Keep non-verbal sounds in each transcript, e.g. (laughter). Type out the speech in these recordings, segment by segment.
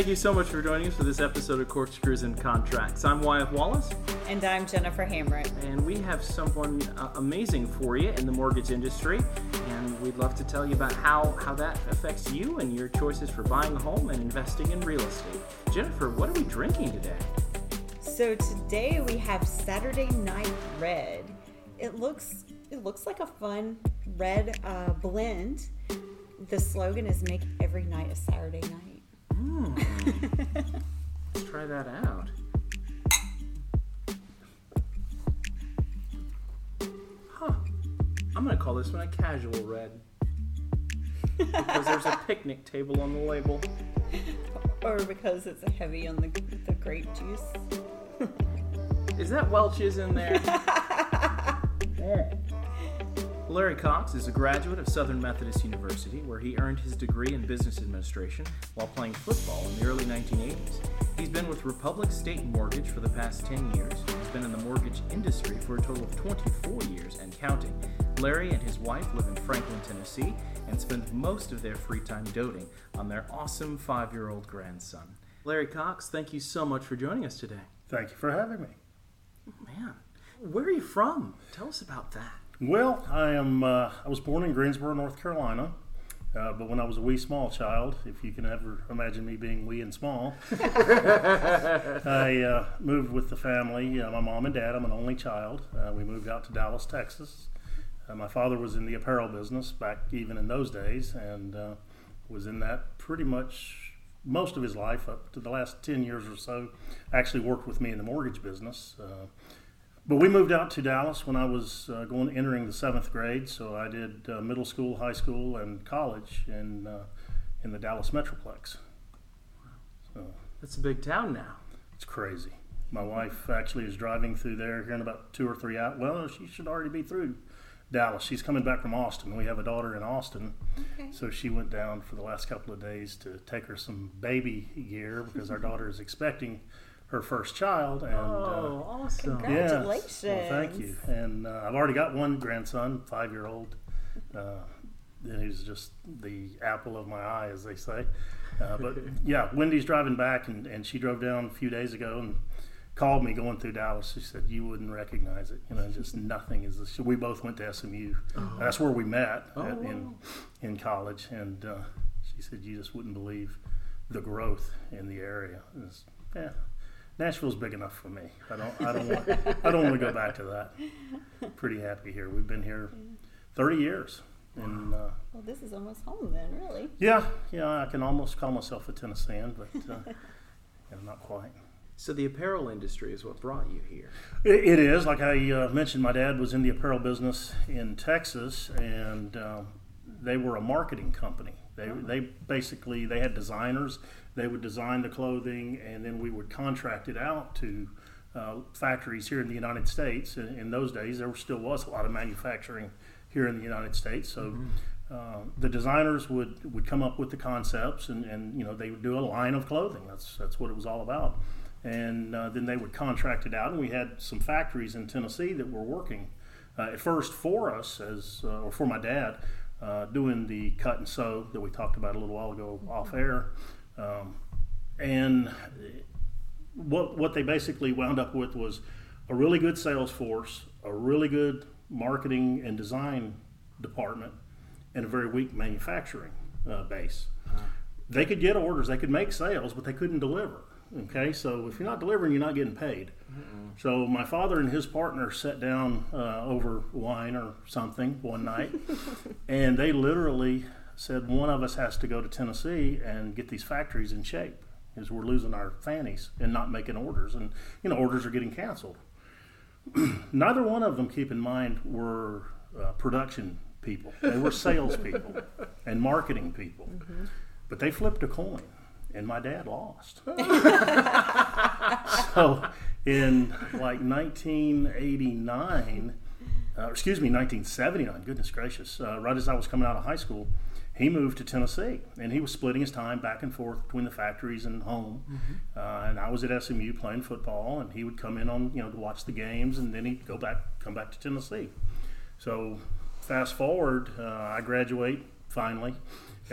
Thank you so much for joining us for this episode of Corkscrews and Contracts. I'm Wyatt Wallace, And I'm Jennifer Hamrick. and we have someone uh, amazing for you in the mortgage industry, and we'd love to tell you about how, how that affects you and your choices for buying a home and investing in real estate. Jennifer, what are we drinking today? So today we have Saturday Night Red. It looks it looks like a fun red uh, blend. The slogan is "Make every night a Saturday night." Let's try that out. Huh. I'm gonna call this one a casual red. because there's a picnic table on the label. Or because it's heavy on the, the grape juice. Is that Welch's in there? (laughs) Larry Cox is a graduate of Southern Methodist University, where he earned his degree in business administration while playing football in the early 1980s. He's been with Republic State Mortgage for the past 10 years. He's been in the mortgage industry for a total of 24 years and counting. Larry and his wife live in Franklin, Tennessee, and spend most of their free time doting on their awesome five year old grandson. Larry Cox, thank you so much for joining us today. Thank you for having me. Man, where are you from? Tell us about that. Well, I am. Uh, I was born in Greensboro, North Carolina, uh, but when I was a wee small child, if you can ever imagine me being wee and small, (laughs) I uh, moved with the family. Uh, my mom and dad. I'm an only child. Uh, we moved out to Dallas, Texas. Uh, my father was in the apparel business back even in those days, and uh, was in that pretty much most of his life up to the last 10 years or so actually worked with me in the mortgage business uh, but we moved out to Dallas when I was uh, going entering the seventh grade. So I did uh, middle school, high school, and college in uh, in the Dallas Metroplex. So That's a big town now. it's crazy. My wife actually is driving through there here in about two or three hours. Well, she should already be through Dallas. She's coming back from Austin. We have a daughter in Austin, Okay. so she went down for the last couple of days to take her some baby gear because our daughter is expecting her first child. And uh, Oh, awesome. Congrats. yeah. Congratulations. Well, thank you. And uh, I've already got one grandson, five year old. Uh, and he's just the apple of my eye, as they say. Uh, but (laughs) yeah, Wendy's driving back, and, and she drove down a few days ago and called me going through Dallas. She said, You wouldn't recognize it. You know, just (laughs) nothing is. The, we both went to SMU. That's where we met Oh, at, in, in college. And uh, she said, You just wouldn't believe the growth in the area. It's, yeah. Nashville's big enough for me. I don't. I don't want. I don't want to go back to that. Pretty happy here. We've been here thirty years, and uh, Well, this is almost home then, really. yeah, yeah. I can almost call myself a Tennessean, but uh, (laughs) yeah, not quite. So the apparel industry is what brought you here. It, it is like I uh, mentioned. My dad was in the apparel business in Texas, and um, they were a marketing company. They they basically they had designers. They would design the clothing, and then we would contract it out to uh, factories here in the United States. In, in those days, there still was a lot of manufacturing here in the United States. So. Uh, the designers would, would come up with the concepts and, and you know they would do a line of clothing that's that's what it was all about and uh, then they would contract it out and we had some factories in Tennessee that were working uh, at first for us as uh, or for my dad uh, doing the cut and sew that we talked about a little while ago off air um, and what what they basically wound up with was a really good sales force, a really good marketing and design department, and a very weak manufacturing uh, base. They could get orders, they could make sales, but they couldn't deliver. Okay, so if you're not delivering, you're not getting paid. So my father and his partner sat down uh, over wine or something one night, (laughs) and they literally said one of us has to go to Tennessee and get these factories in shape, because we're losing our fannies and not making orders, and you know orders are getting canceled. (clears throat) Neither one of them, keep in mind, were uh, production people. They were salespeople and marketing people, but they flipped a coin, and my dad lost. (laughs) so in like 1989, uh, excuse me, 1979, goodness gracious, uh, right as I was coming out of high school, he moved to Tennessee and he was splitting his time back and forth between the factories and home. Uh, and I was at SMU playing football, and he would come in on, you know, to watch the games, and then he'd go back, come back to Tennessee. So fast forward, uh, I graduate finally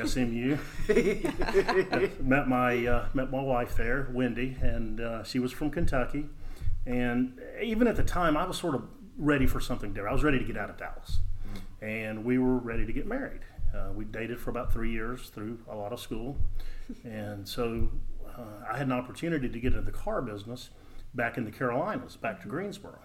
SMU. (laughs) (laughs) met my uh, met my wife there, Wendy, and uh, she was from Kentucky. And even at the time, I was sort of ready for something different. I was ready to get out of Dallas, and we were ready to get married. Uh, we dated for about three years through a lot of school, and so uh, I had an opportunity to get into the car business back in the Carolinas, back to Greensboro.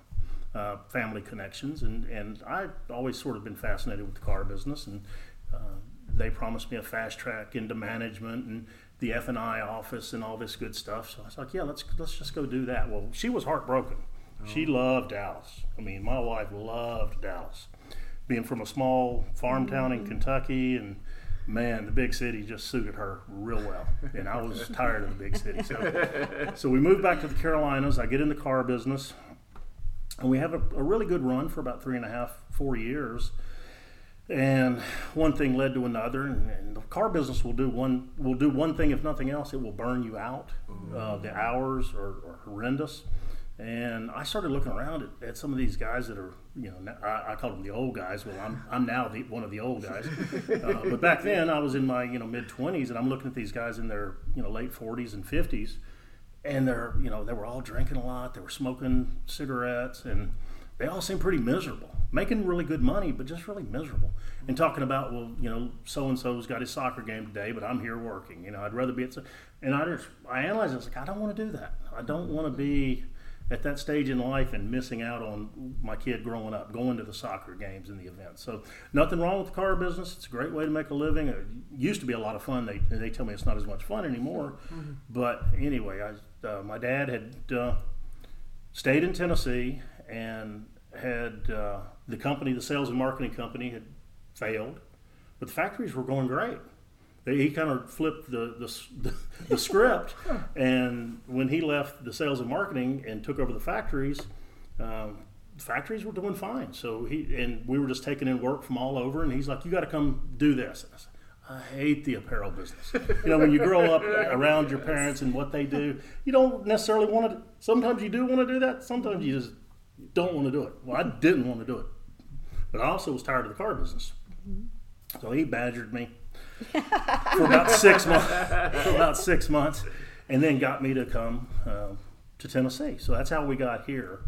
Uh, family connections, and, and I've always sort of been fascinated with the car business, and uh, they promised me a fast track into management and the F and I office and all this good stuff. So I was like, yeah, let's let's just go do that. Well, she was heartbroken. Oh. She loved Dallas. I mean, my wife loved Dallas, being from a small farm town in mm-hmm. Kentucky and man, the big city just suited her real well, and I was tired of the big city. So, (laughs) so we moved back to the Carolinas. I get in the car business and we have a, a, really good run for about three and a half, four years. And one thing led to another, and, and the car business will do one will do one thing if nothing else, it will burn you out. Uh, the hours are, are, horrendous, and I started looking around at, at, some of these guys that are you know I, I call them the old guys. Well, I'm I'm now the, one of the old guys, (laughs) uh, but back then I was in my you know mid twenties, and I'm looking at these guys in their you know late forties and fifties and they're you know they were all drinking a lot. They were smoking cigarettes and they all seemed pretty miserable making really good money but just really miserable. And talking about well you know so and so's got his soccer game today but i'm here working. You know i'd rather be at and i just i analyzed it I was like i don't want to do that. I don't want to be at that stage in life and missing out on my kid growing up, going to the soccer games and the events. So nothing wrong with the car business. It's a great way to make a living. It used to be a lot of fun. They they tell me it's not as much fun anymore. Mm-hmm. But anyway, I uh, my dad had uh, stayed in Tennessee and had uh, the company, the sales and marketing company, had failed, but the factories were going great he kind of flipped the, the, (laughs) the script. (laughs) and when he left the sales and marketing and took over the factories, um, factories were doing fine. So he and we were just taking in work from all over. And he's like, "You got to come do this." I, said, I hate the apparel business. You know, when you grow up (laughs) around your parents and what they do, you don't necessarily want to. Sometimes you do want to do that. Sometimes you just don't want to do it. Well, I didn't want to do it, but I also was tired of the car business. So he badgered me for about six months. For about six months, and then got me to come uh, to Tennessee. So that's how we got here.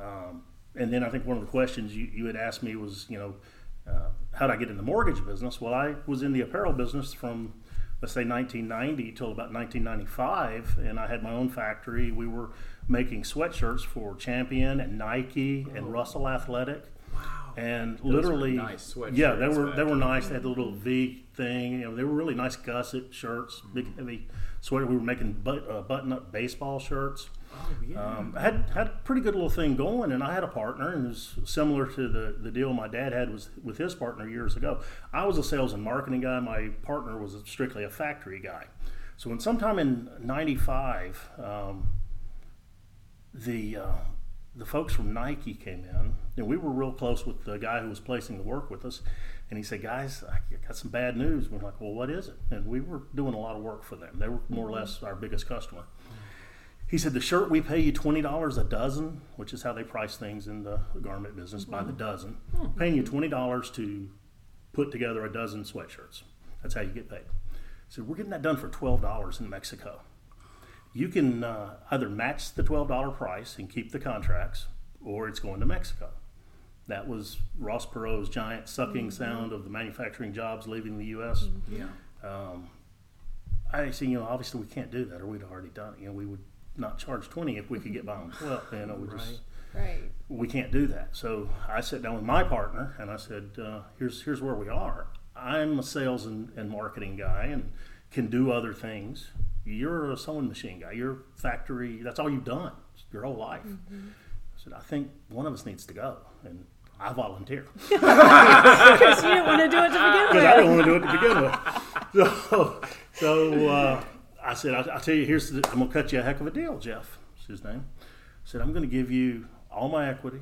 Um, and then I think one of the questions you, you had asked me was, you know, uh, how did I get in the mortgage business? Well, I was in the apparel business from let's say 1990 till about 1995, and I had my own factory. We were making sweatshirts for Champion and Nike and oh. Russell Athletic and Those literally nice yeah they were they were nice they had the little v thing you know they were really nice gusset shirts big heavy sweater we were making but, uh, button up baseball shirts oh, yeah. Um, I had had a pretty good little thing going, and I had a partner, and it was similar to the, the deal my dad had was with his partner years ago. I was a sales and marketing guy. My partner was strictly a factory guy. So when sometime in '95, um, the uh, the folks from Nike came in, and we were real close with the guy who was placing the work with us. And he said, "Guys, I got some bad news." We're like, "Well, what is it?" And we were doing a lot of work for them. They were more or less our biggest customer. He said, "The shirt we pay you twenty dollars a dozen, which is how they price things in the garment business by the dozen. Hmm. Paying you twenty dollars to put together a dozen sweatshirts. That's how you get paid." So we're getting that done for twelve dollars in Mexico you can uh, either match the $12 price and keep the contracts, or it's going to Mexico. That was Ross Perot's giant sucking mm-hmm. sound of the manufacturing jobs leaving the U.S. Mm-hmm. Yeah. Um, I see, you know, obviously we can't do that, or we'd already done it. You know, we would not charge 20 if we could get by on (laughs) 12. You know, we right. just. Right. We can't do that. So I sat down with my partner and I said, uh, "Here's here's where we are. I'm a sales and, and marketing guy and can do other things you're a sewing machine guy. You're factory. That's all you've done your whole life. Mm-hmm. I said, I think one of us needs to go, and I volunteer (laughs) because you didn't want to (laughs) do it to begin with. Because (laughs) I didn't want to do it to begin with. So, so uh, I said, I, will tell you. Here's the, I'm gonna cut you a heck of a deal, Jeff. Is his name. I said, I'm gonna give you all my equity,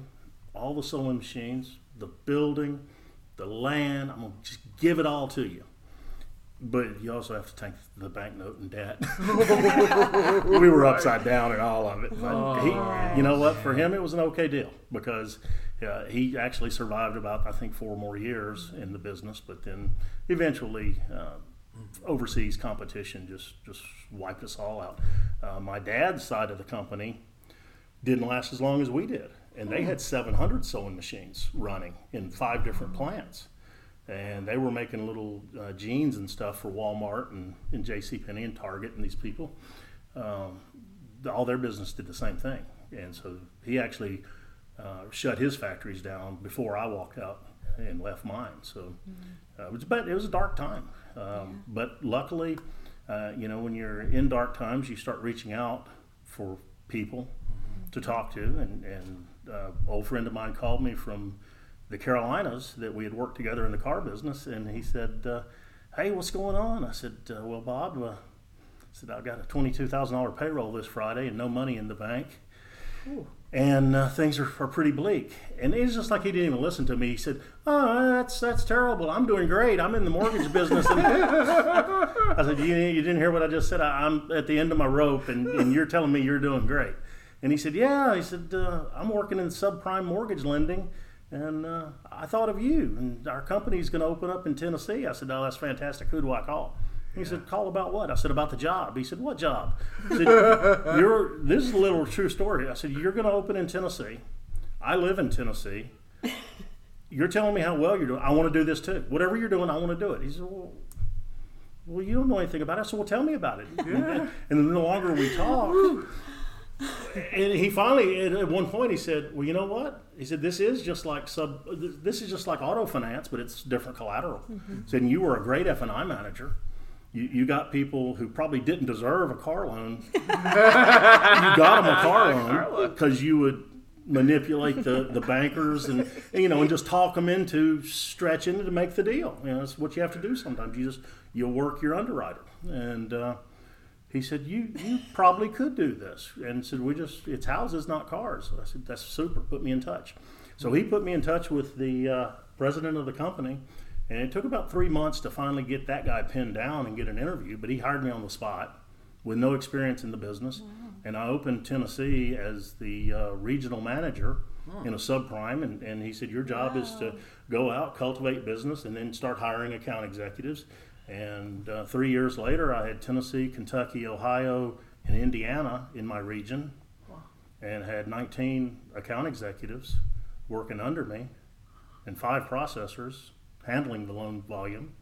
all the sewing machines, the building, the land. I'm gonna just give it all to you. But you also have to take the banknote and debt. (laughs) we were upside down in all of it. But oh, he, you know what? For him, it was an okay deal because uh, he actually survived about I think four more years in the business. But then eventually, uh, overseas competition just just wiped us all out. Uh, my dad's side of the company didn't last as long as we did, and they had 700 sewing machines running in five different plants, and they were making little uh, jeans and stuff for Walmart and, and J.C. Penney and Target and these people. Um, all their business did the same thing, and so he actually uh, shut his factories down before I walked out and left mine. So uh, it was but it was a dark time. Um, But luckily, uh, you know, when you're in dark times, you start reaching out for people to talk to. And, and uh, old friend of mine called me from the Carolinas that we had worked together in the car business, and he said, uh, "Hey, what's going on?" I said, uh, "Well, Bob." Uh, I said, I've got a twenty-two thousand dollar payroll this Friday and no money in the bank and uh, things are, are pretty bleak. And it's just like he didn't even listen to me. He said, "Oh, that's that's terrible. I'm doing great. I'm in the mortgage business." And I said, you, "You didn't hear what I just said. I, I'm at the end of my rope, and, and you're telling me you're doing great." And he said, "Yeah." He said, uh, "I'm working in subprime mortgage lending." And uh, I thought of you, and our company's going to open up in Tennessee. I said, "Oh, that's fantastic. Who do I call?" He said, "Call about what?" I said, "About the job." He said, "What job?" I said, (laughs) "You're this is a little true story." I said, "You're going to open in Tennessee. I live in Tennessee. You're telling me how well you're doing. I want to do this too. Whatever you're doing, I want to do it." He said, "Well, well, you don't know anything about it, so well, tell me about it." (laughs) And then the longer we talked, and he finally, at one point, he said, "Well, you know what?" He said, "This is just like sub. This is just like auto finance, but it's different collateral." He Said, "And you were a great F and I manager." You, you got people who probably didn't deserve a car loan. (laughs) you got them a car loan because you would manipulate the, the bankers and you know and just talk them into stretching to make the deal. You know, that's what you have to do sometimes. You just you work your underwriter and. Uh, he said, "You you probably could do this," and said, "We just it's houses, not cars." I said, "That's super. Put me in touch." So he put me in touch with the uh, president of the company, and it took about three months to finally get that guy pinned down and get an interview. But he hired me on the spot with no experience in the business, and I opened Tennessee as the uh, regional manager in a subprime. And, and he said, "Your job is to go out, cultivate business, and then start hiring account executives." And uh, three years later, I had Tennessee, Kentucky, Ohio, and Indiana in my region, and had 19 account executives working under me, and five processors handling the loan volume,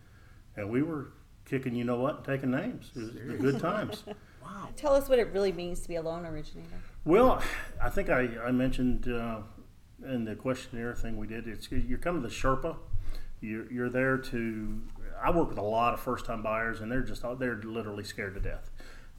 and we were kicking, you know what, and taking names. It was good times. (laughs) wow. Tell us what it really means to be a loan originator. Well, I think I, I mentioned uh, in the questionnaire thing we did, it's you're kind of the Sherpa. You're, you're there to. I work with a lot of first time buyers, and they're just they're literally scared to death.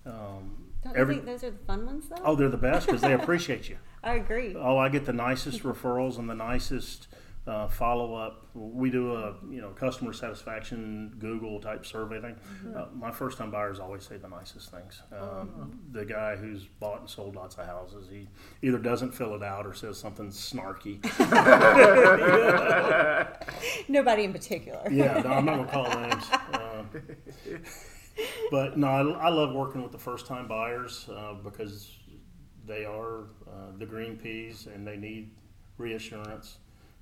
Um, Don't every- you think those are the fun ones, though? oh, they're the best because they (laughs) appreciate you. I agree. Oh, I get the nicest referrals and the nicest uh, follow up. We do a you know customer satisfaction Google type survey thing. Uh, my first time buyers always say the nicest things. Um, The guy who's bought and sold lots of houses, he either doesn't fill it out or says something snarky. (laughs) Nobody in particular. (laughs) yeah, no, I'm not gonna call names. Uh, but no, I, I love working with the first time buyers uh, because they are uh, the green peas and they need reassurance.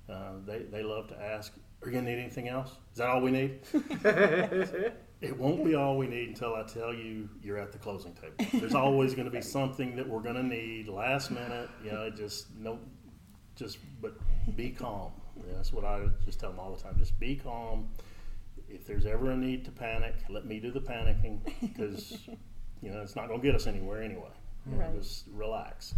Uh, they, they love to ask, Are you gonna need anything else? Is that all we need? (laughs) it won't be all we need until I tell you you're at the closing table. There's always gonna be something that we're gonna need last minute. You know, just no, just but be calm. Yeah, that's what I just tell them all the time. Just be calm. If there's ever a need to panic, let me do the panicking because you know it's not going to get us anywhere anyway. Right. Just relax.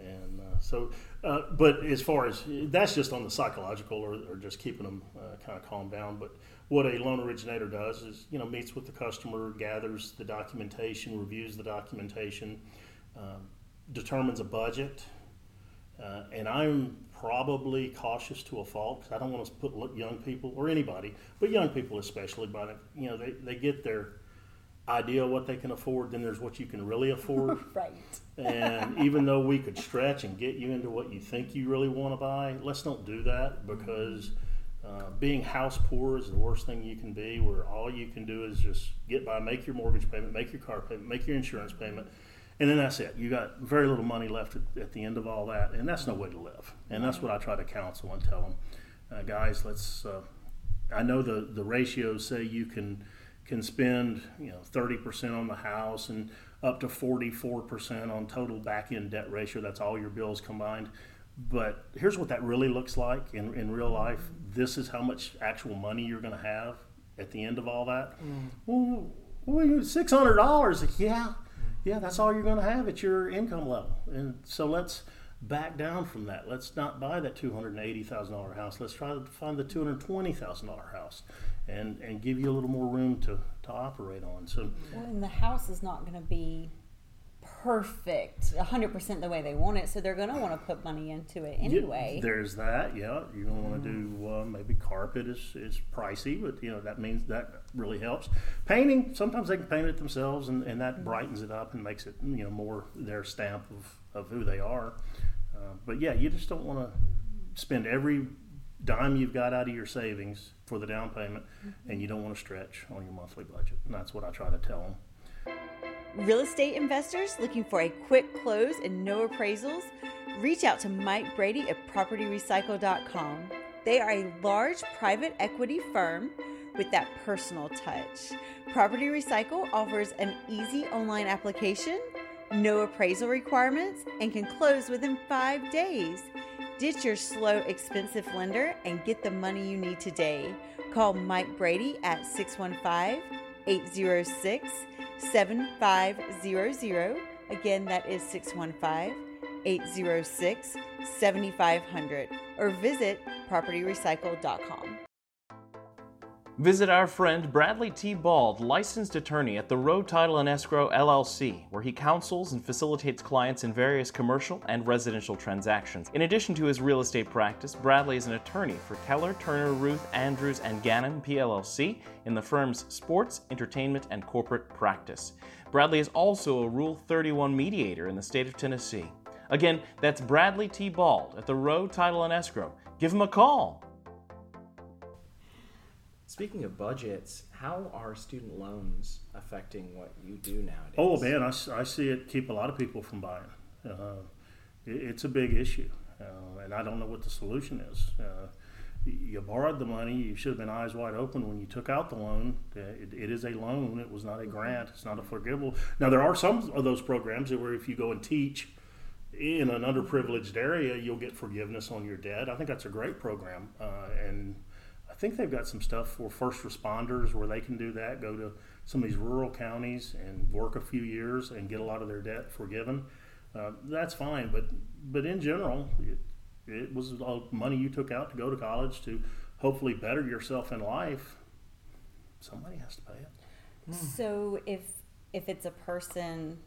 And uh, so, uh, but as far as that's just on the psychological or, or just keeping them uh, kind of calmed down. But what a loan originator does is, you know, meets with the customer, gathers the documentation, reviews the documentation, um, determines a budget, uh, and I'm probably cautious to a fault because I don't want to put young people or anybody, but young people especially, by the, you know, they, they get their idea of what they can afford, then there's what you can really afford. (laughs) Right. and even though we could stretch and get you into what you think you really want to buy, let's don't do that because uh, being house poor is the worst thing you can be, where all you can do is just get by, make your mortgage payment, make your car payment, make your insurance payment, and then that's it. You got very little money left at, at the end of all that, and that's no way to live. And that's what I try to counsel and tell them, uh, guys. Let's. Uh, I know the the ratios say you can can spend you know 30% on the house and up to 44% on total back end debt ratio. That's all your bills combined. But here's what that really looks like in, in real life. This is how much actual money you're going to have at the end of all that. Mm. Well, well, six hundred dollars. Yeah, yeah, that's all you're going to have at your income level. And so let's back down from that. Let's not buy that two hundred and eighty thousand dollar house. Let's try to find the two hundred twenty thousand dollar house, and and give you a little more room to to operate on. So, well, and the house is not going to be perfect 100% the way they want it so they're going to want to put money into it anyway yeah, there's that yeah you're going to want to do uh, maybe carpet is, is pricey but you know that means that really helps painting sometimes they can paint it themselves and, and that mm-hmm. brightens it up and makes it you know more their stamp of, of who they are uh, but yeah you just don't want to spend every dime you've got out of your savings for the down payment mm-hmm. and you don't want to stretch on your monthly budget and that's what i try to tell them Real estate investors looking for a quick close and no appraisals? Reach out to Mike Brady at PropertyRecycle.com. They are a large private equity firm with that personal touch. Property Recycle offers an easy online application, no appraisal requirements, and can close within five days. Ditch your slow, expensive lender and get the money you need today. Call Mike Brady at 615 806 7500. Again, that is 615 806 7500. Or visit propertyrecycle.com. Visit our friend Bradley T. Bald, licensed attorney at the Row Title and Escrow LLC, where he counsels and facilitates clients in various commercial and residential transactions. In addition to his real estate practice, Bradley is an attorney for Keller, Turner, Ruth, Andrews, and Gannon PLLC in the firm's sports, entertainment, and corporate practice. Bradley is also a Rule 31 mediator in the state of Tennessee. Again, that's Bradley T. Bald at the Row Title and Escrow. Give him a call. Speaking of budgets, how are student loans affecting what you do nowadays? Oh man, I, I see it keep a lot of people from buying. Uh, it, it's a big issue, uh, and I don't know what the solution is. Uh, you borrowed the money. You should have been eyes wide open when you took out the loan. Uh, it, it is a loan. It was not a grant. It's not a forgivable. Now there are some of those programs where if you go and teach in an underprivileged area, you'll get forgiveness on your debt. I think that's a great program, uh, and think they've got some stuff for first responders where they can do that, go to some of these rural counties and work a few years and get a lot of their debt forgiven. Uh, that's fine, but but in general, it, it was all money you took out to go to college to hopefully better yourself in life. Somebody has to pay it. Hmm. So if if it's a person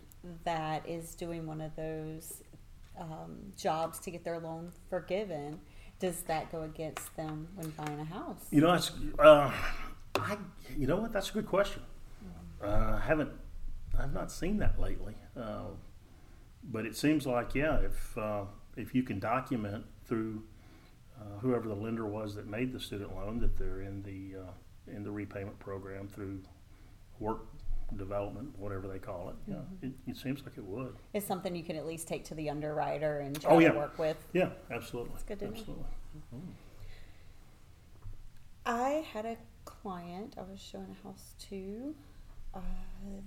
that is doing one of those um, jobs to get their loan forgiven, does that go against them when buying a house? You know, that's uh, I. You know what? That's a good question. Uh, I haven't. I've not seen that lately. Uh, but it seems like yeah, if uh, if you can document through uh, whoever the lender was that made the student loan that they're in the uh, in the repayment program through work development, whatever they call it. Yeah, mm-hmm. it, it, seems like it would. It's something you can at least take to the underwriter and try oh, yeah. to work with. Yeah, absolutely. That's good to absolutely. know. Mm-hmm. I had a client I was showing a house to uh,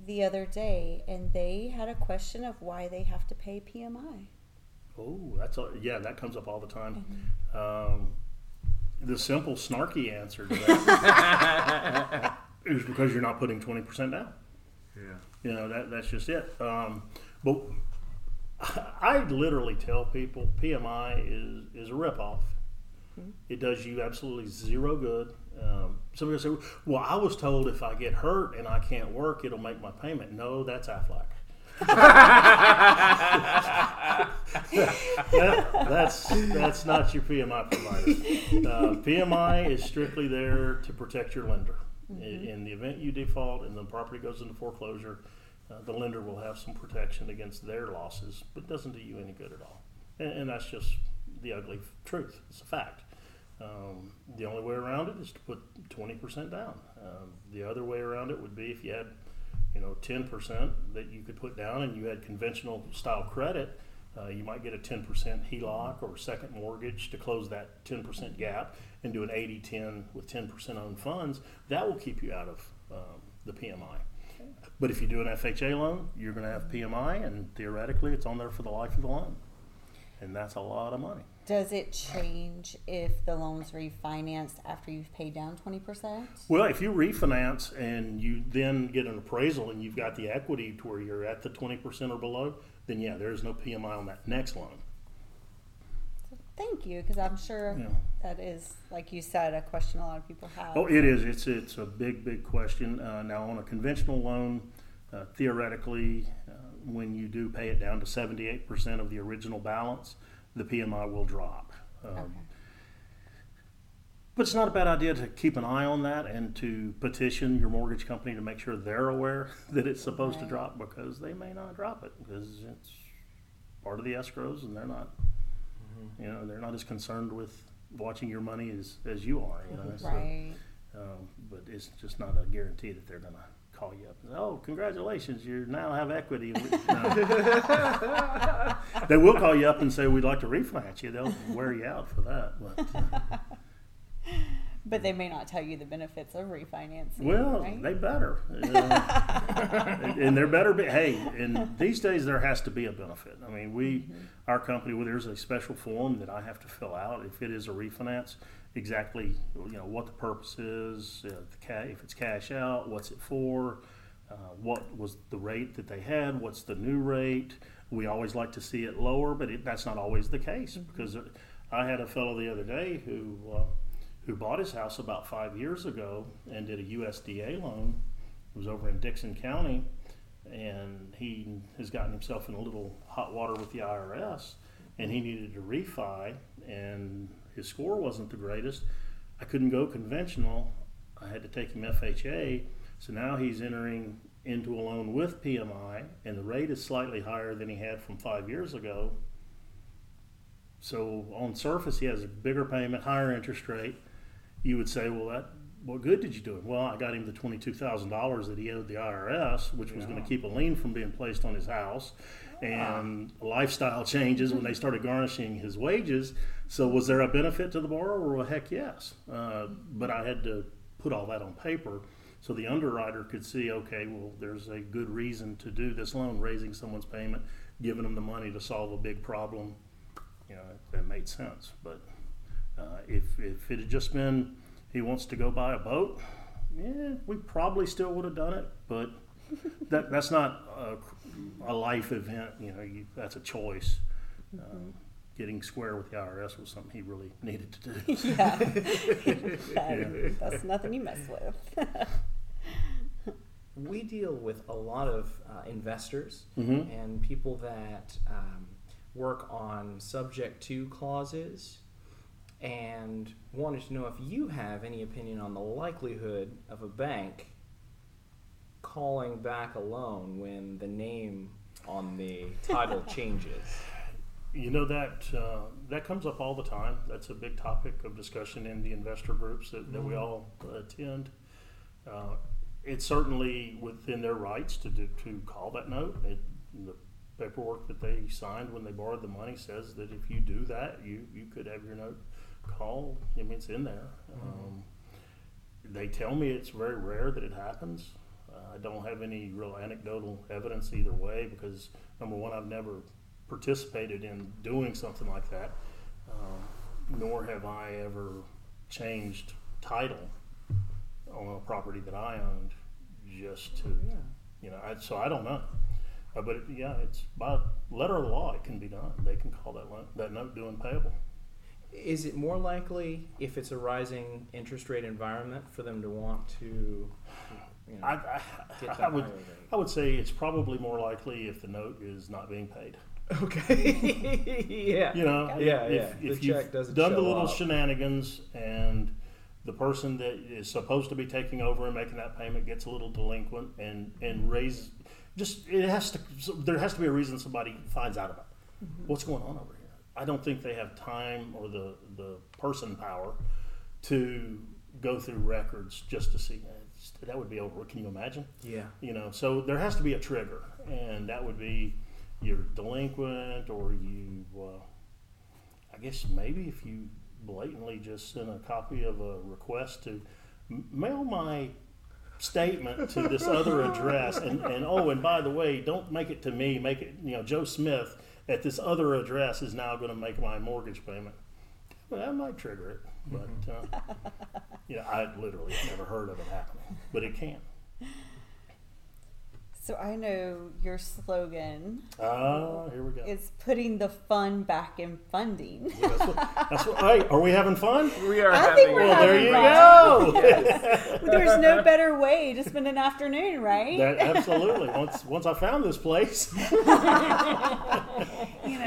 the other day, and they had a question of why they have to pay PMI. Oh, that's all, yeah, that comes up all the time. Mm-hmm. Um, the simple snarky answer to that (laughs) is because you're not putting twenty percent down. Yeah. You know, that, that's just it. Um, but (laughs) I literally tell people PMI is, is a ripoff. Mm-hmm. It does you absolutely zero good. Um, somebody will say, "Well, I was told if I get hurt and I can't work, it'll make my payment." No, that's Aflac. (laughs) that, that's that's not your PMI provider. Uh, PMI is strictly there to protect your lender. Mm-hmm. In, the event you default and the property goes into foreclosure, uh, the lender will have some protection against their losses, but doesn't do you any good at all. And, and that's just the ugly truth. It's a fact. Um, the only way around it is to put 20% down. Um, the other way around it would be if you had, you know, 10% that you could put down and you had conventional style credit, uh, you might get a 10% HELOC or second mortgage to close that 10% gap and do an 80 10 with 10% owned funds. That will keep you out of um, the PMI. But if you do an FHA loan, you're going to have PMI, and theoretically, it's on there for the life of the loan, and that's a lot of money. Does it change if the loan's refinanced after you've paid down twenty percent? Well, if you refinance and you then get an appraisal and you've got the equity to where you're at the 20% or below, then yeah, there is no PMI on that next loan. Thank you, because I'm sure Yeah. that is, like you said, a question a lot of people have. Oh, it is. It's it's a big, big question. Uh, now, on a conventional loan, uh, theoretically, uh, when you do pay it down to seventy-eight percent of the original balance, the PMI will drop. Um, Okay. But it's not a bad idea to keep an eye on that and to petition your mortgage company to make sure they're aware (laughs) that it's supposed to drop because they may not drop it because it's part of the escrows and they're not, you know, they're not as concerned with watching your money as, as you are. You know, so, Right. um, but it's just not a guarantee that they're going to call you up and say, "Oh, congratulations, you now have equity." No. (laughs) they will call you up and say, "We'd like to refinance you." They'll wear you out for that. But, uh, (laughs) But they may not tell you the benefits of refinancing. Well, right? they better, Uh, (laughs) and there better be. Hey, and these days there has to be a benefit. I mean, we, our company, well, there's a special form that I have to fill out if it is a refinance. Exactly, you know what the purpose is, uh, ca- if it's cash out, what's it for, uh, what was the rate that they had, what's the new rate. We always like to see it lower, but it, that's not always the case because uh, I had a fellow the other day who. Uh, who bought his house about five years ago and did a USDA loan. It was over in Dickson County, and he has gotten himself in a little hot water with the IRS, and he needed to refi, and his score wasn't the greatest. I couldn't go conventional. I had to take him FHA, so now he's entering into a loan with PMI, and the rate is slightly higher than he had from five years ago. So on surface, he has a bigger payment, higher interest rate. You would say, well, that what good did you do him? Well, I got him the twenty-two thousand dollars that he owed the IRS, which was going to keep a lien from being placed on his house, and lifestyle (laughs) changes when they started garnishing his wages. So, was there a benefit to the borrower? Well, heck, yes. Uh, but I had to put all that on paper so the underwriter could see, okay, well, there's a good reason to do this loan, raising someone's payment, giving them the money to solve a big problem. You know, that made sense. But uh, if, if it had just been he wants to go buy a boat, yeah, we probably still would have done it. But (laughs) that that's not a, a life event. You know, you, that's a choice. Um, getting square with the IRS was something he really (laughs) needed to do. (laughs) yeah. That- That's nothing you mess with. We deal with a lot of uh, investors Mhm. and people that um, work on subject to clauses and wanted to know if you have any opinion on the likelihood of a bank calling back a loan when the name on the title (laughs) changes. You know that uh, that comes up all the time. That's a big topic of discussion in the investor groups that, that we all attend. Uh, it's certainly within their rights to do, to call that note. It, the paperwork that they signed when they borrowed the money says that if you do that, you you could have your note called. I mean, it's in there. Um, they tell me it's very rare that it happens. Uh, I don't have any real anecdotal evidence either way because number one, I've never participated in doing something like that, um, nor have I ever changed title on a property that I owned just to, Yeah. you know, I, so I don't know. Uh, but it, yeah, it's by letter of law, it can be done. They can call that loan, that note due and payable. Is it more likely if it's a rising interest rate environment for them to want to, you know, I, I, I would? I would say it's probably more likely if the note is not being paid. Okay. (laughs) yeah. You know, Yeah, if, yeah. if, The you've doesn't done the little up. shenanigans and the person that is supposed to be taking over and making that payment gets a little delinquent and and raise, just it has to. There has to be a reason somebody finds out about it. Mm-hmm. what's going on over. I don't think they have time or the the person power to go through records just to see. That would be over. Can you imagine? Yeah. you know so there has to be a trigger and that would be you're delinquent or you uh, i guess maybe if you blatantly just send a copy of a request to mail my statement to this other address, and, and oh, and by the way, don't make it to me. Make it, you know, Joe Smith at this other address is now going to make my mortgage payment. Well, that might trigger it, but uh, (laughs) you know, I literally have never heard of it happening, but it can. So I know your slogan Ah, here we go. is putting the fun back in funding. That's what, that's what, hey, are we having fun? We are I having. think we're Well, there having you fun. go. (laughs) There's no better way to spend an afternoon, right? That, absolutely. Once once I found this place, you (laughs)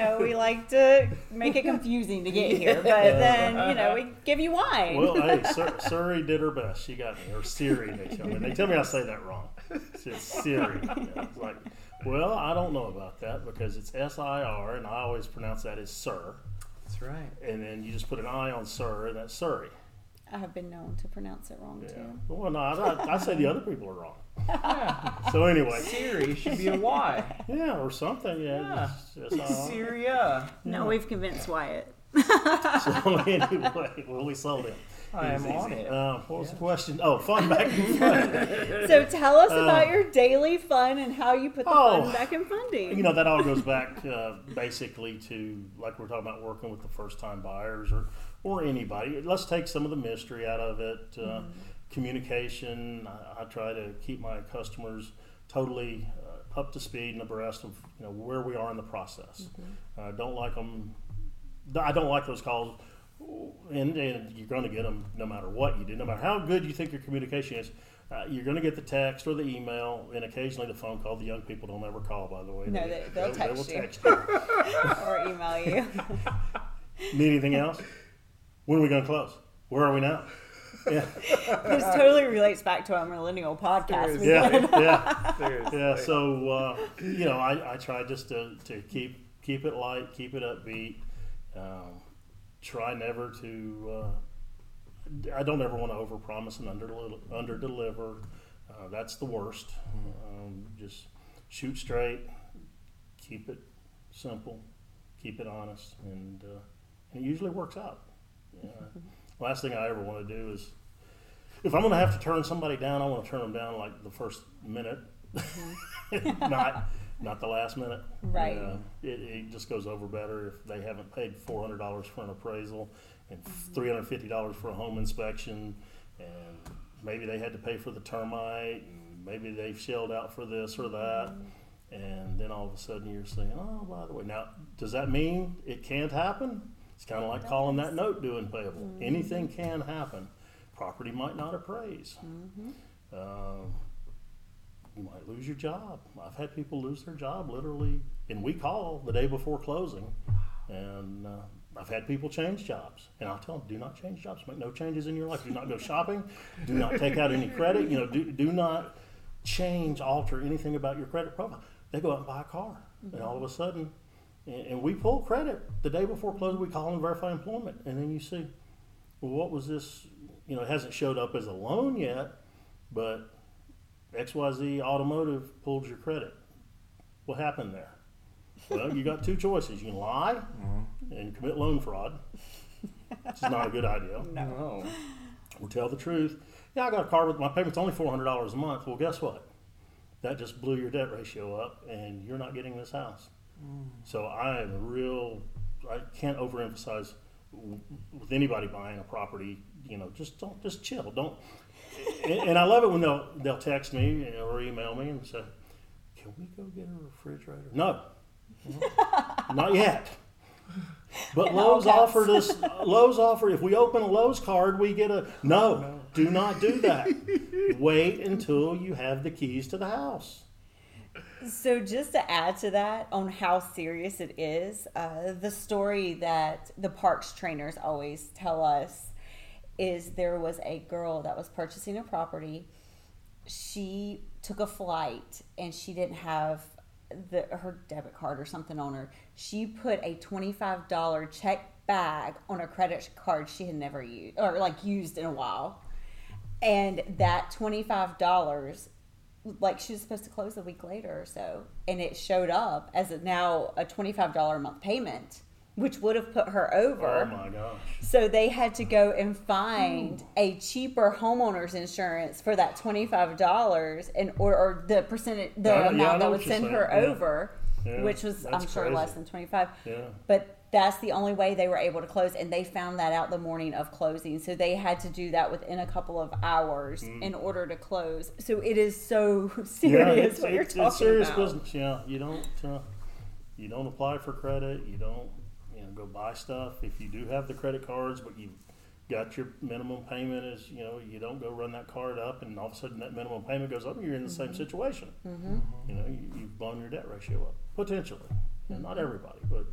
know, we (laughs) like to make it confusing to get here, but then, you know, we give you wine. well, hey, (laughs) Sur- Surrey did her best. She got me, or Siri. They tell me. They tell me I say that wrong. It's Siri. Yeah, it's like, well, I don't know about that because it's S I R, and I always pronounce that as Sir. That's right. And then you just put an I on Sir, and that's Surrey. I have been known to pronounce it wrong Yeah. too. Well, no, I, I say the other people are wrong. (laughs) Yeah. So anyway, Siri should be a Y. yeah, or something. Yeah. Yeah. just S-I-R. Syria. No, we've convinced Wyatt. (laughs) So (laughs) anyway, well, we sold him. I am Easy, on it. Uh, what was the question? Oh, fun back in fun. So tell us about your daily fun and how you put the Uh, Oh, fun back in funding. You know, that all goes back uh, basically to, like we're talking about working with the first time buyers or, or anybody. Let's take some of the mystery out of it. Uh, Communication. I, I try to keep my customers totally uh, up to speed and abreast of you know where we are in the process. I don't like them. I don't like those calls, and, and you're going to get them no matter what you do, no matter how good you think your communication is. Uh, you're going to get the text or the email, and occasionally the phone call. The young people don't ever call, by the way. No, they- they'll they will text you. text (laughs) you. or email you. (laughs) Need anything else? When are we going to close? Where are we now? (laughs) Yeah, this totally relates back to our millennial podcast. We yeah, yeah. (laughs) Seriously. Yeah, so uh, you know, I, I try just to, to keep keep it light, keep it upbeat. Um, try never to. Uh, I don't ever want to overpromise and under under deliver. Uh, that's the worst. Um, just shoot straight, keep it simple, keep it honest, and, uh, and it usually works out. Yeah. Last thing I ever want to do is, if I'm going to have to turn somebody down, I want to turn them down like the first minute, not not the last minute. Right. Uh, it, it just goes over better if they haven't paid four hundred dollars for an appraisal and three hundred fifty dollars for a home inspection, and maybe they had to pay for the termite, and maybe they've shelled out for this or that. And then all of a sudden you're saying, oh, by the way, now does that mean it can't happen? It's kind of like calling that note due and payable. Anything can happen. Property might not appraise. Um, you might lose your job. I've had people lose their job literally, and we call the day before closing. And uh, I've had people change jobs, and I'll tell them, do not change jobs. Make no changes in your life. Do not go shopping. Do not take out any credit. You know, do, do not change, alter anything about your credit profile. They go out and buy a car, and all of a sudden, and, and we pull credit the day before closing. We call and verify employment, and then you see, well, what was this? You know, it hasn't showed up as a loan yet, but XYZ Automotive pulled your credit. What happened there? Well, you got two choices. You can lie mm-hmm. and commit loan fraud, which is not a good idea, (laughs) No. or tell the truth. Yeah, I got a car with my payment's only four hundred dollars a month. Well, guess what? That just blew your debt ratio up, and you're not getting this house. So I am real. I can't overemphasize with anybody buying a property. You know, just don't, just chill. Don't. And, and I love it when they'll they'll text me or email me and say, "Can we go get a refrigerator?" No, (laughs) not yet. But In Lowe's offered us. Lowe's offered if we open a Lowe's card, we get a no. Do not do that. Wait until you have the keys to the house. So, just to add to that on how serious it is, uh, the story that the parks trainers always tell us is there was a girl that was purchasing a property. She took a flight and she didn't have the, her debit card or something on her. She put a $25 check bag on a credit card she had never used or like used in a while. And that $25 like she was supposed to close a week later or so and it showed up as a, now a $25 a month payment which would have put her over. Oh my gosh. So they had to go and (sighs) find a cheaper homeowners insurance for that twenty five dollars and or, or the percentage the yeah, amount know that would send her yeah. over, Yeah, which was I'm sure crazy. less than twenty five. Yeah. But that's the only way they were able to close, and they found that out the morning of closing. So they had to do that within a couple of hours in order to close. So it is so (laughs) serious Mm. Yeah, it's, what you're it's, talking it's serious about. business. Yeah, you don't uh, you don't apply for credit. You don't you know go buy stuff if you do have the credit cards, but you got your minimum payment is you know you don't go run that card up, and all of a sudden that minimum payment goes up, and you're in the same situation. You know, you, you've blown your debt ratio up potentially, and not everybody, but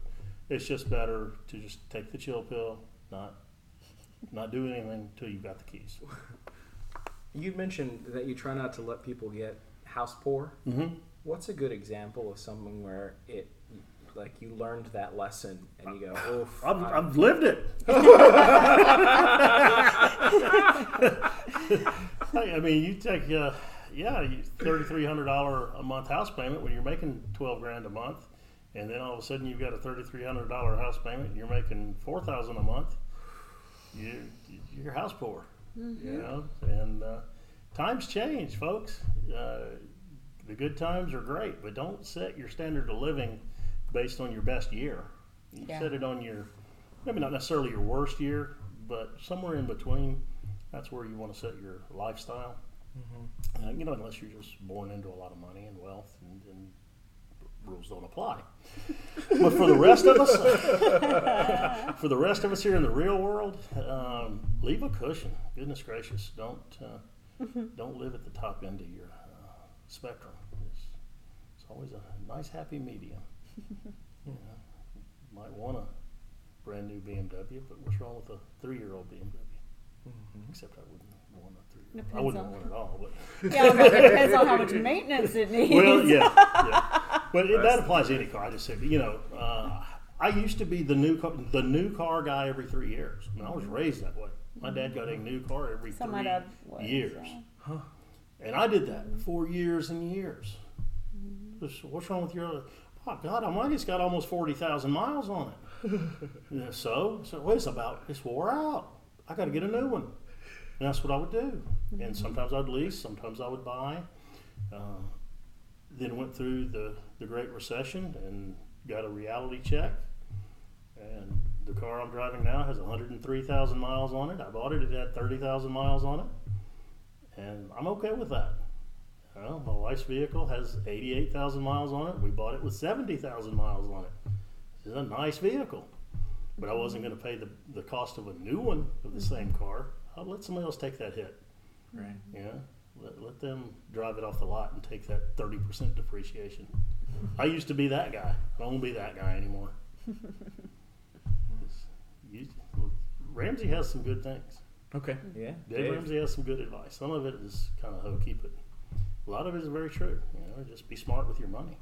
it's just better to just take the chill pill, not not do anything until you've got the keys. (laughs) You mentioned that you try not to let people get house poor. Mm-hmm. What's a good example of something where it, like, you learned that lesson and you go, "Oof." (sighs) I've, I've lived it. (laughs) (laughs) I mean, you take, uh, yeah, thirty three hundred dollar a month house payment when you're making twelve grand a month, and then all of a sudden you've got a thirty three hundred dollar house payment. and You're making four thousand a month. You, you're house poor, you know. And uh, times change, folks. Uh, the good times are great, but don't set your standard of living based on your best year. You Yeah. set it on your maybe not necessarily your worst year, but somewhere in between. That's where you want to set your lifestyle. Uh, you know, unless you're just born into a lot of money and wealth, and, and rules don't apply. but for the rest of us, (laughs) for the rest of us here in the real world, um, leave a cushion. Goodness gracious, don't uh, don't live at the top end of your uh, spectrum. It's, it's always a nice happy medium. (laughs) you know, might want a brand new BMW, but what's wrong with a three-year-old BMW? Except I wouldn't want a three-year-old. I Depends wouldn't on- want it at all, but (laughs) Yeah, but it depends on how much (laughs) maintenance it needs. well, yeah, yeah. (laughs) But it, that applies to any car. I just said, you know, uh, I used to be the new car, the new car guy every three years. I, mean, I was raised that way. My dad got a new car every So three my dad was, years, yeah. and I did that for years and years. Just, What's wrong with your? Oh God, Almighty's got almost forty thousand miles on it. Yeah, so, so well, it's about it's wore out. I got to get a new one. And that's what I would do. And sometimes I'd lease, sometimes I would buy. Um, then went through the, the Great Recession and got a reality check. And the car I'm driving now has 103,000 miles on it. I bought it, it had 30,000 miles on it. And I'm okay with that. Well, my wife's vehicle has 88,000 miles on it. We bought it with 70,000 miles on it. It's a nice vehicle. But I wasn't going to pay the, the cost of a new one of the same car. I'll let somebody else take that hit. Right. Yeah, let, let them drive it off the lot and take that thirty percent depreciation. I used to be that guy. I don't want to be that guy anymore. (laughs) you, Ramsey has some good things. Okay. Yeah. Dave, Ramsey has some good advice. Some of it is kind of hokey, but a lot of it is very true. You know, just be smart with your money.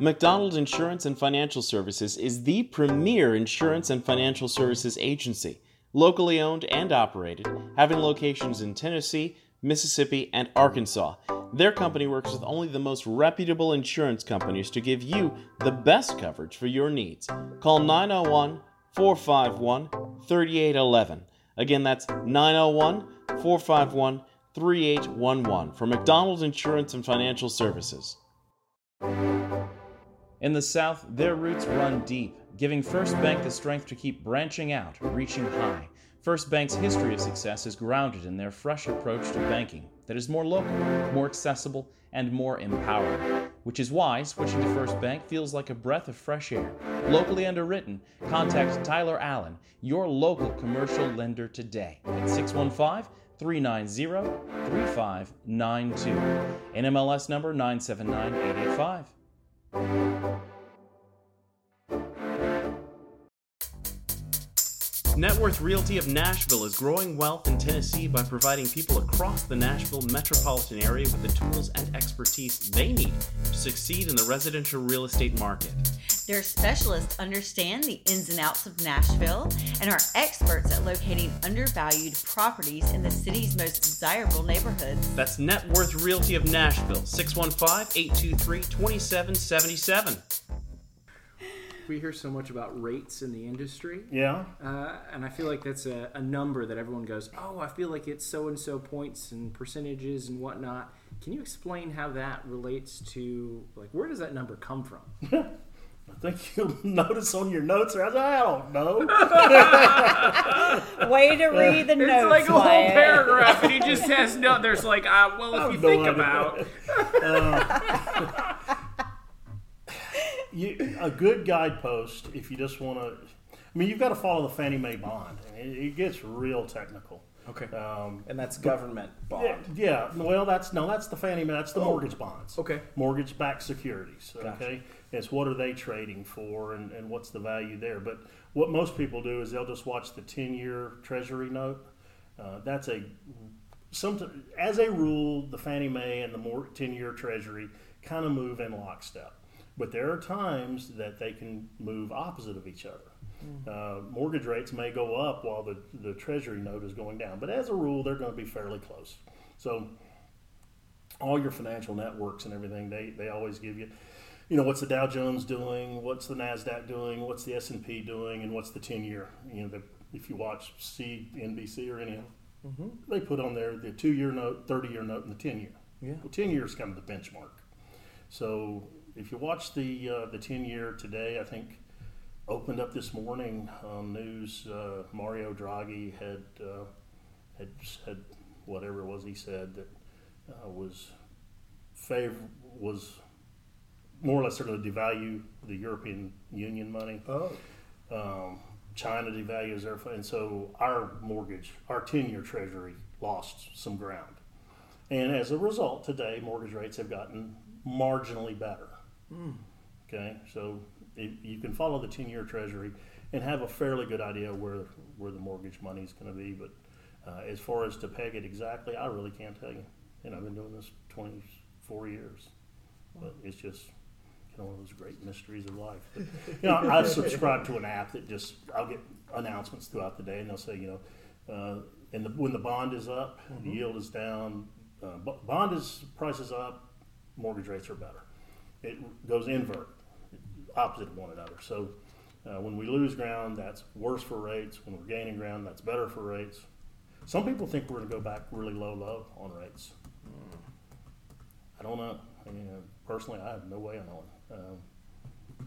McDonald Insurance and Financial Services is the premier insurance and financial services agency, locally owned and operated, having locations in Tennessee, Mississippi, and Arkansas. Their company works with only the most reputable insurance companies to give you the best coverage for your needs. Call 901 451 3811. Again, that's 901 451 3811 for McDonald's Insurance and Financial Services. In the South, their roots run deep, giving First Bank the strength to keep branching out, reaching high. First Bank's history of success is grounded in their fresh approach to banking that is more local, more accessible, and more empowering. Which is why switching to First Bank feels like a breath of fresh air. Locally underwritten, contact Tyler Allen, your local commercial lender today at 615 390 3592. NMLS number 979885. Net Worth Realty of Nashville is growing wealth in Tennessee by providing people across the Nashville metropolitan area with the tools and expertise they need to succeed in the residential real estate market. Their specialists understand the ins and outs of Nashville and are experts at locating undervalued properties in the city's most desirable neighborhoods. That's Net Worth Realty of Nashville, 615 823 2777. We hear so much about rates in the industry. Yeah. Uh, and I feel like that's a, a number that everyone goes, oh, I feel like it's so and so points and percentages and whatnot. Can you explain how that relates to, like, where does that number come from? (laughs) I think you'll (laughs) notice on your notes. I don't know. (laughs) Way to read the It's notes. like a whole Wyatt. paragraph, and he just has no. There's like, uh, well, if you think idea. about, you, a good guidepost if you just want to. I mean, you've got to follow the Fannie Mae bond. It, it gets real technical. okay, Um, and that's government yeah, yeah, well, that's no, that's the Fannie Mae. That's the mortgage bonds. Oh. Okay. mortgage-backed securities. Gotcha. Okay, it's what are they trading for, and, and what's the value there? But what most people do is they'll just watch the ten-year Treasury note. Uh, that's a some as a rule, the Fannie Mae and the more ten-year Treasury kind of move in lockstep. But there are times that they can move opposite of each other. Uh, mortgage rates may go up while the, the Treasury note is going down, but as a rule, they're going to be fairly close. So all your financial networks and everything, they, they always give you, you know, what's the Dow Jones doing, what's the Nasdaq doing, what's the S and P doing, and what's the ten year. You know, the, if you watch CNBC or any of them, they put on there the two year note, thirty year note, and the ten year. Yeah. Well, ten years kind of the benchmark. So if you watch the uh, the ten year today, I think opened up this morning on news. Uh, Mario Draghi had uh, had said whatever it was he said that uh, was favor was more or less sort of devalue the European Union money. oh, Um, China devalues their and so our mortgage, our ten-year Treasury, lost some ground, and as a result, today mortgage rates have gotten marginally better. Okay, so if you can follow the ten-year Treasury and have a fairly good idea where where the mortgage money is going to be, but uh, as far as to peg it exactly, I really can't tell you. And I've been doing this twenty-four years, but it's just kind of one of those great mysteries of life. But, you know, I (laughs) subscribe to an app that just I'll get announcements throughout the day, and they'll say, you know, uh, and the, when the bond is up, the yield is down, uh, bo- bond is prices up, mortgage rates are better. It goes invert, opposite of one another. So uh, when we lose ground, that's worse for rates. When we're gaining ground, that's better for rates. Some people think we're going to go back really low, low on rates. I don't know. I mean, uh, personally, I have no way of knowing. Um,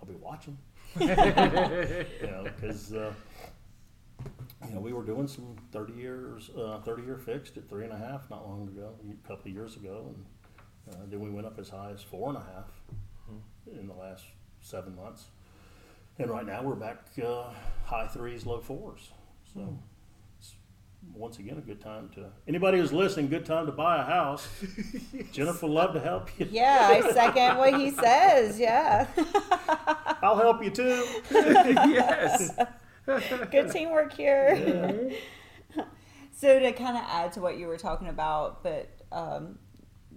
I'll be watching. (laughs) you know, because uh, you know we were doing some thirty years, uh, thirty year fixed at three and a half not long ago, a couple of years ago, and uh, then we went up as high as four and a half in the last seven months, and right now we're back uh, high threes, low fours. So. it's Once again, a good time to anybody who's listening. Good time to buy a house. (laughs) Jennifer, love to help you. Yeah, I second what he (laughs) says. Yeah. (laughs) I'll help you too. yes. Good teamwork here. so to kind of add to what you were talking about, but um,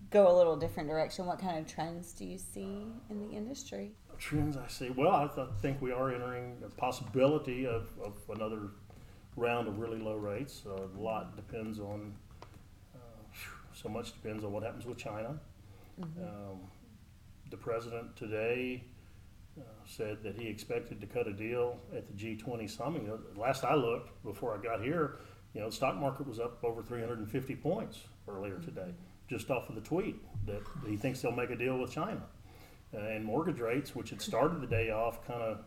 go a little different direction, what kind of trends do you see in the industry? Trends I see. Well, I th- think we are entering a possibility of, of another round of really low rates. Uh, a lot depends on, uh, so much depends on what happens with China. Um, the president today uh, said that he expected to cut a deal at the G20 summit. Last I looked, before I got here, you know, the stock market was up over 350 points earlier today, just off of the tweet that he thinks they'll make a deal with China. Uh, and mortgage rates, which had started the day off kind of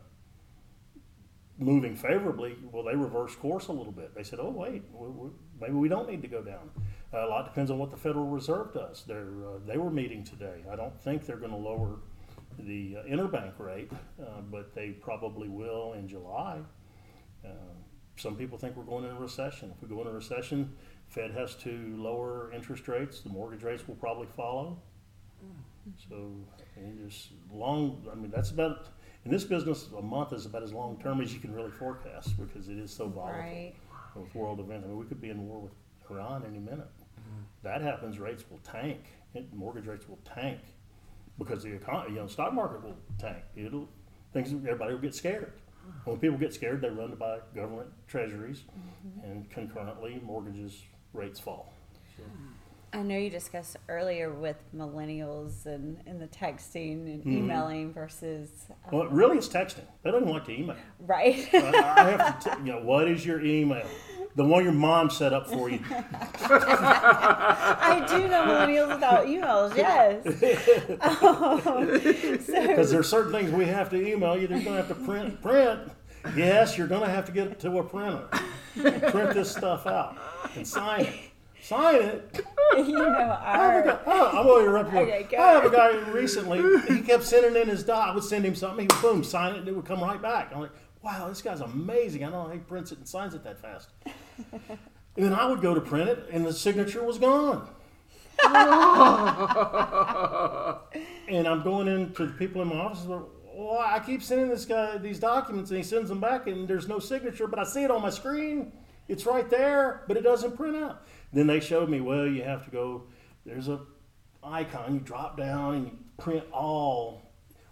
moving favorably, well, they reversed course a little bit. They said, "Oh, wait, we, we, maybe we don't need to go down." Uh, a lot depends on what the Federal Reserve does. They're uh, they were meeting today. I don't think they're going to lower the uh, interbank rate, uh, but they probably will in July. Uh, some people think we're going into a recession. If we go into a recession, Fed has to lower interest rates. The mortgage rates will probably follow. So, and just long. I mean, that's about in this business. A month is about as long term as you can really forecast because it is so volatile Right. with world events. I mean, we could be in war with Iran any minute. That happens, rates will tank. It- Mortgage rates will tank because the economy, you know, stock market will tank. It'll things. Everybody will get scared. When people get scared, they run to buy government treasuries, and concurrently, mortgages rates fall. So, I know you discussed earlier with millennials and, and the texting and emailing versus uh, Well, really, it's texting. They don't like to email. right. I I have to, t- you know, what is your email? The one your mom set up for you. (laughs) I do know millennials without emails. Yes. (laughs) Um, so Because there's certain things we have to email you. They're going to have to print. Print. Yes, you're going to have to get it to a printer. print this stuff out and sign it. Sign it. (laughs) you know I have a guy. Oh, I'm going to interrupt you. Okay, go I have a guy recently. He kept sending in his doc. I would send him something. He would boom, sign it, and it would come right back. I'm like, wow, this guy's amazing. I don't know how he prints it and signs it that fast. (laughs) and then I would go to print it, and the signature was gone. (laughs) and I'm going into the people in my office. Well, I keep sending this guy these documents, and he sends them back, and there's no signature, but I see it on my screen. It's right there, but it doesn't print out. Then they showed me, well, you have to go. There's a icon. You drop down and you print all.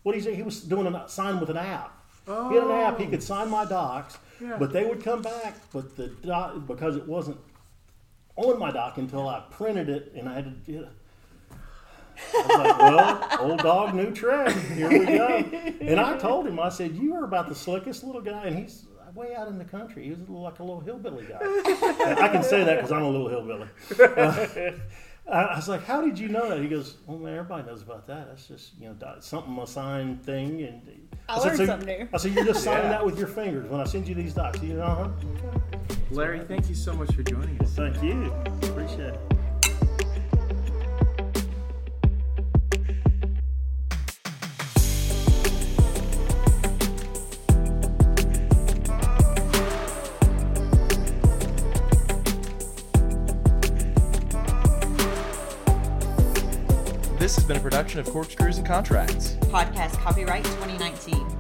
What he say? He was doing a sign with an app. He had an app. He could sign my docs, but they would come back. But the doc, because it wasn't on my doc until I printed it, and I had to. You know, I was like, well, old dog, new trick. Here we go. And I told him, I said, you are about the slickest little guy, and he's way out in the country. He was like a little hillbilly guy. (laughs) I can say that because I'm a little hillbilly. Uh, I I was like, how did you know that? He goes, well, man, everybody knows about that. That's just, you know, something, a sign thing. And I said, learned "So- something new." I said, you're just signing that with your fingers when I send you these docs. You know, huh? Larry, thank you so much for joining us. Thank you. Appreciate it. This has been a production of Corkscrews and Contracts. Podcast copyright 2019.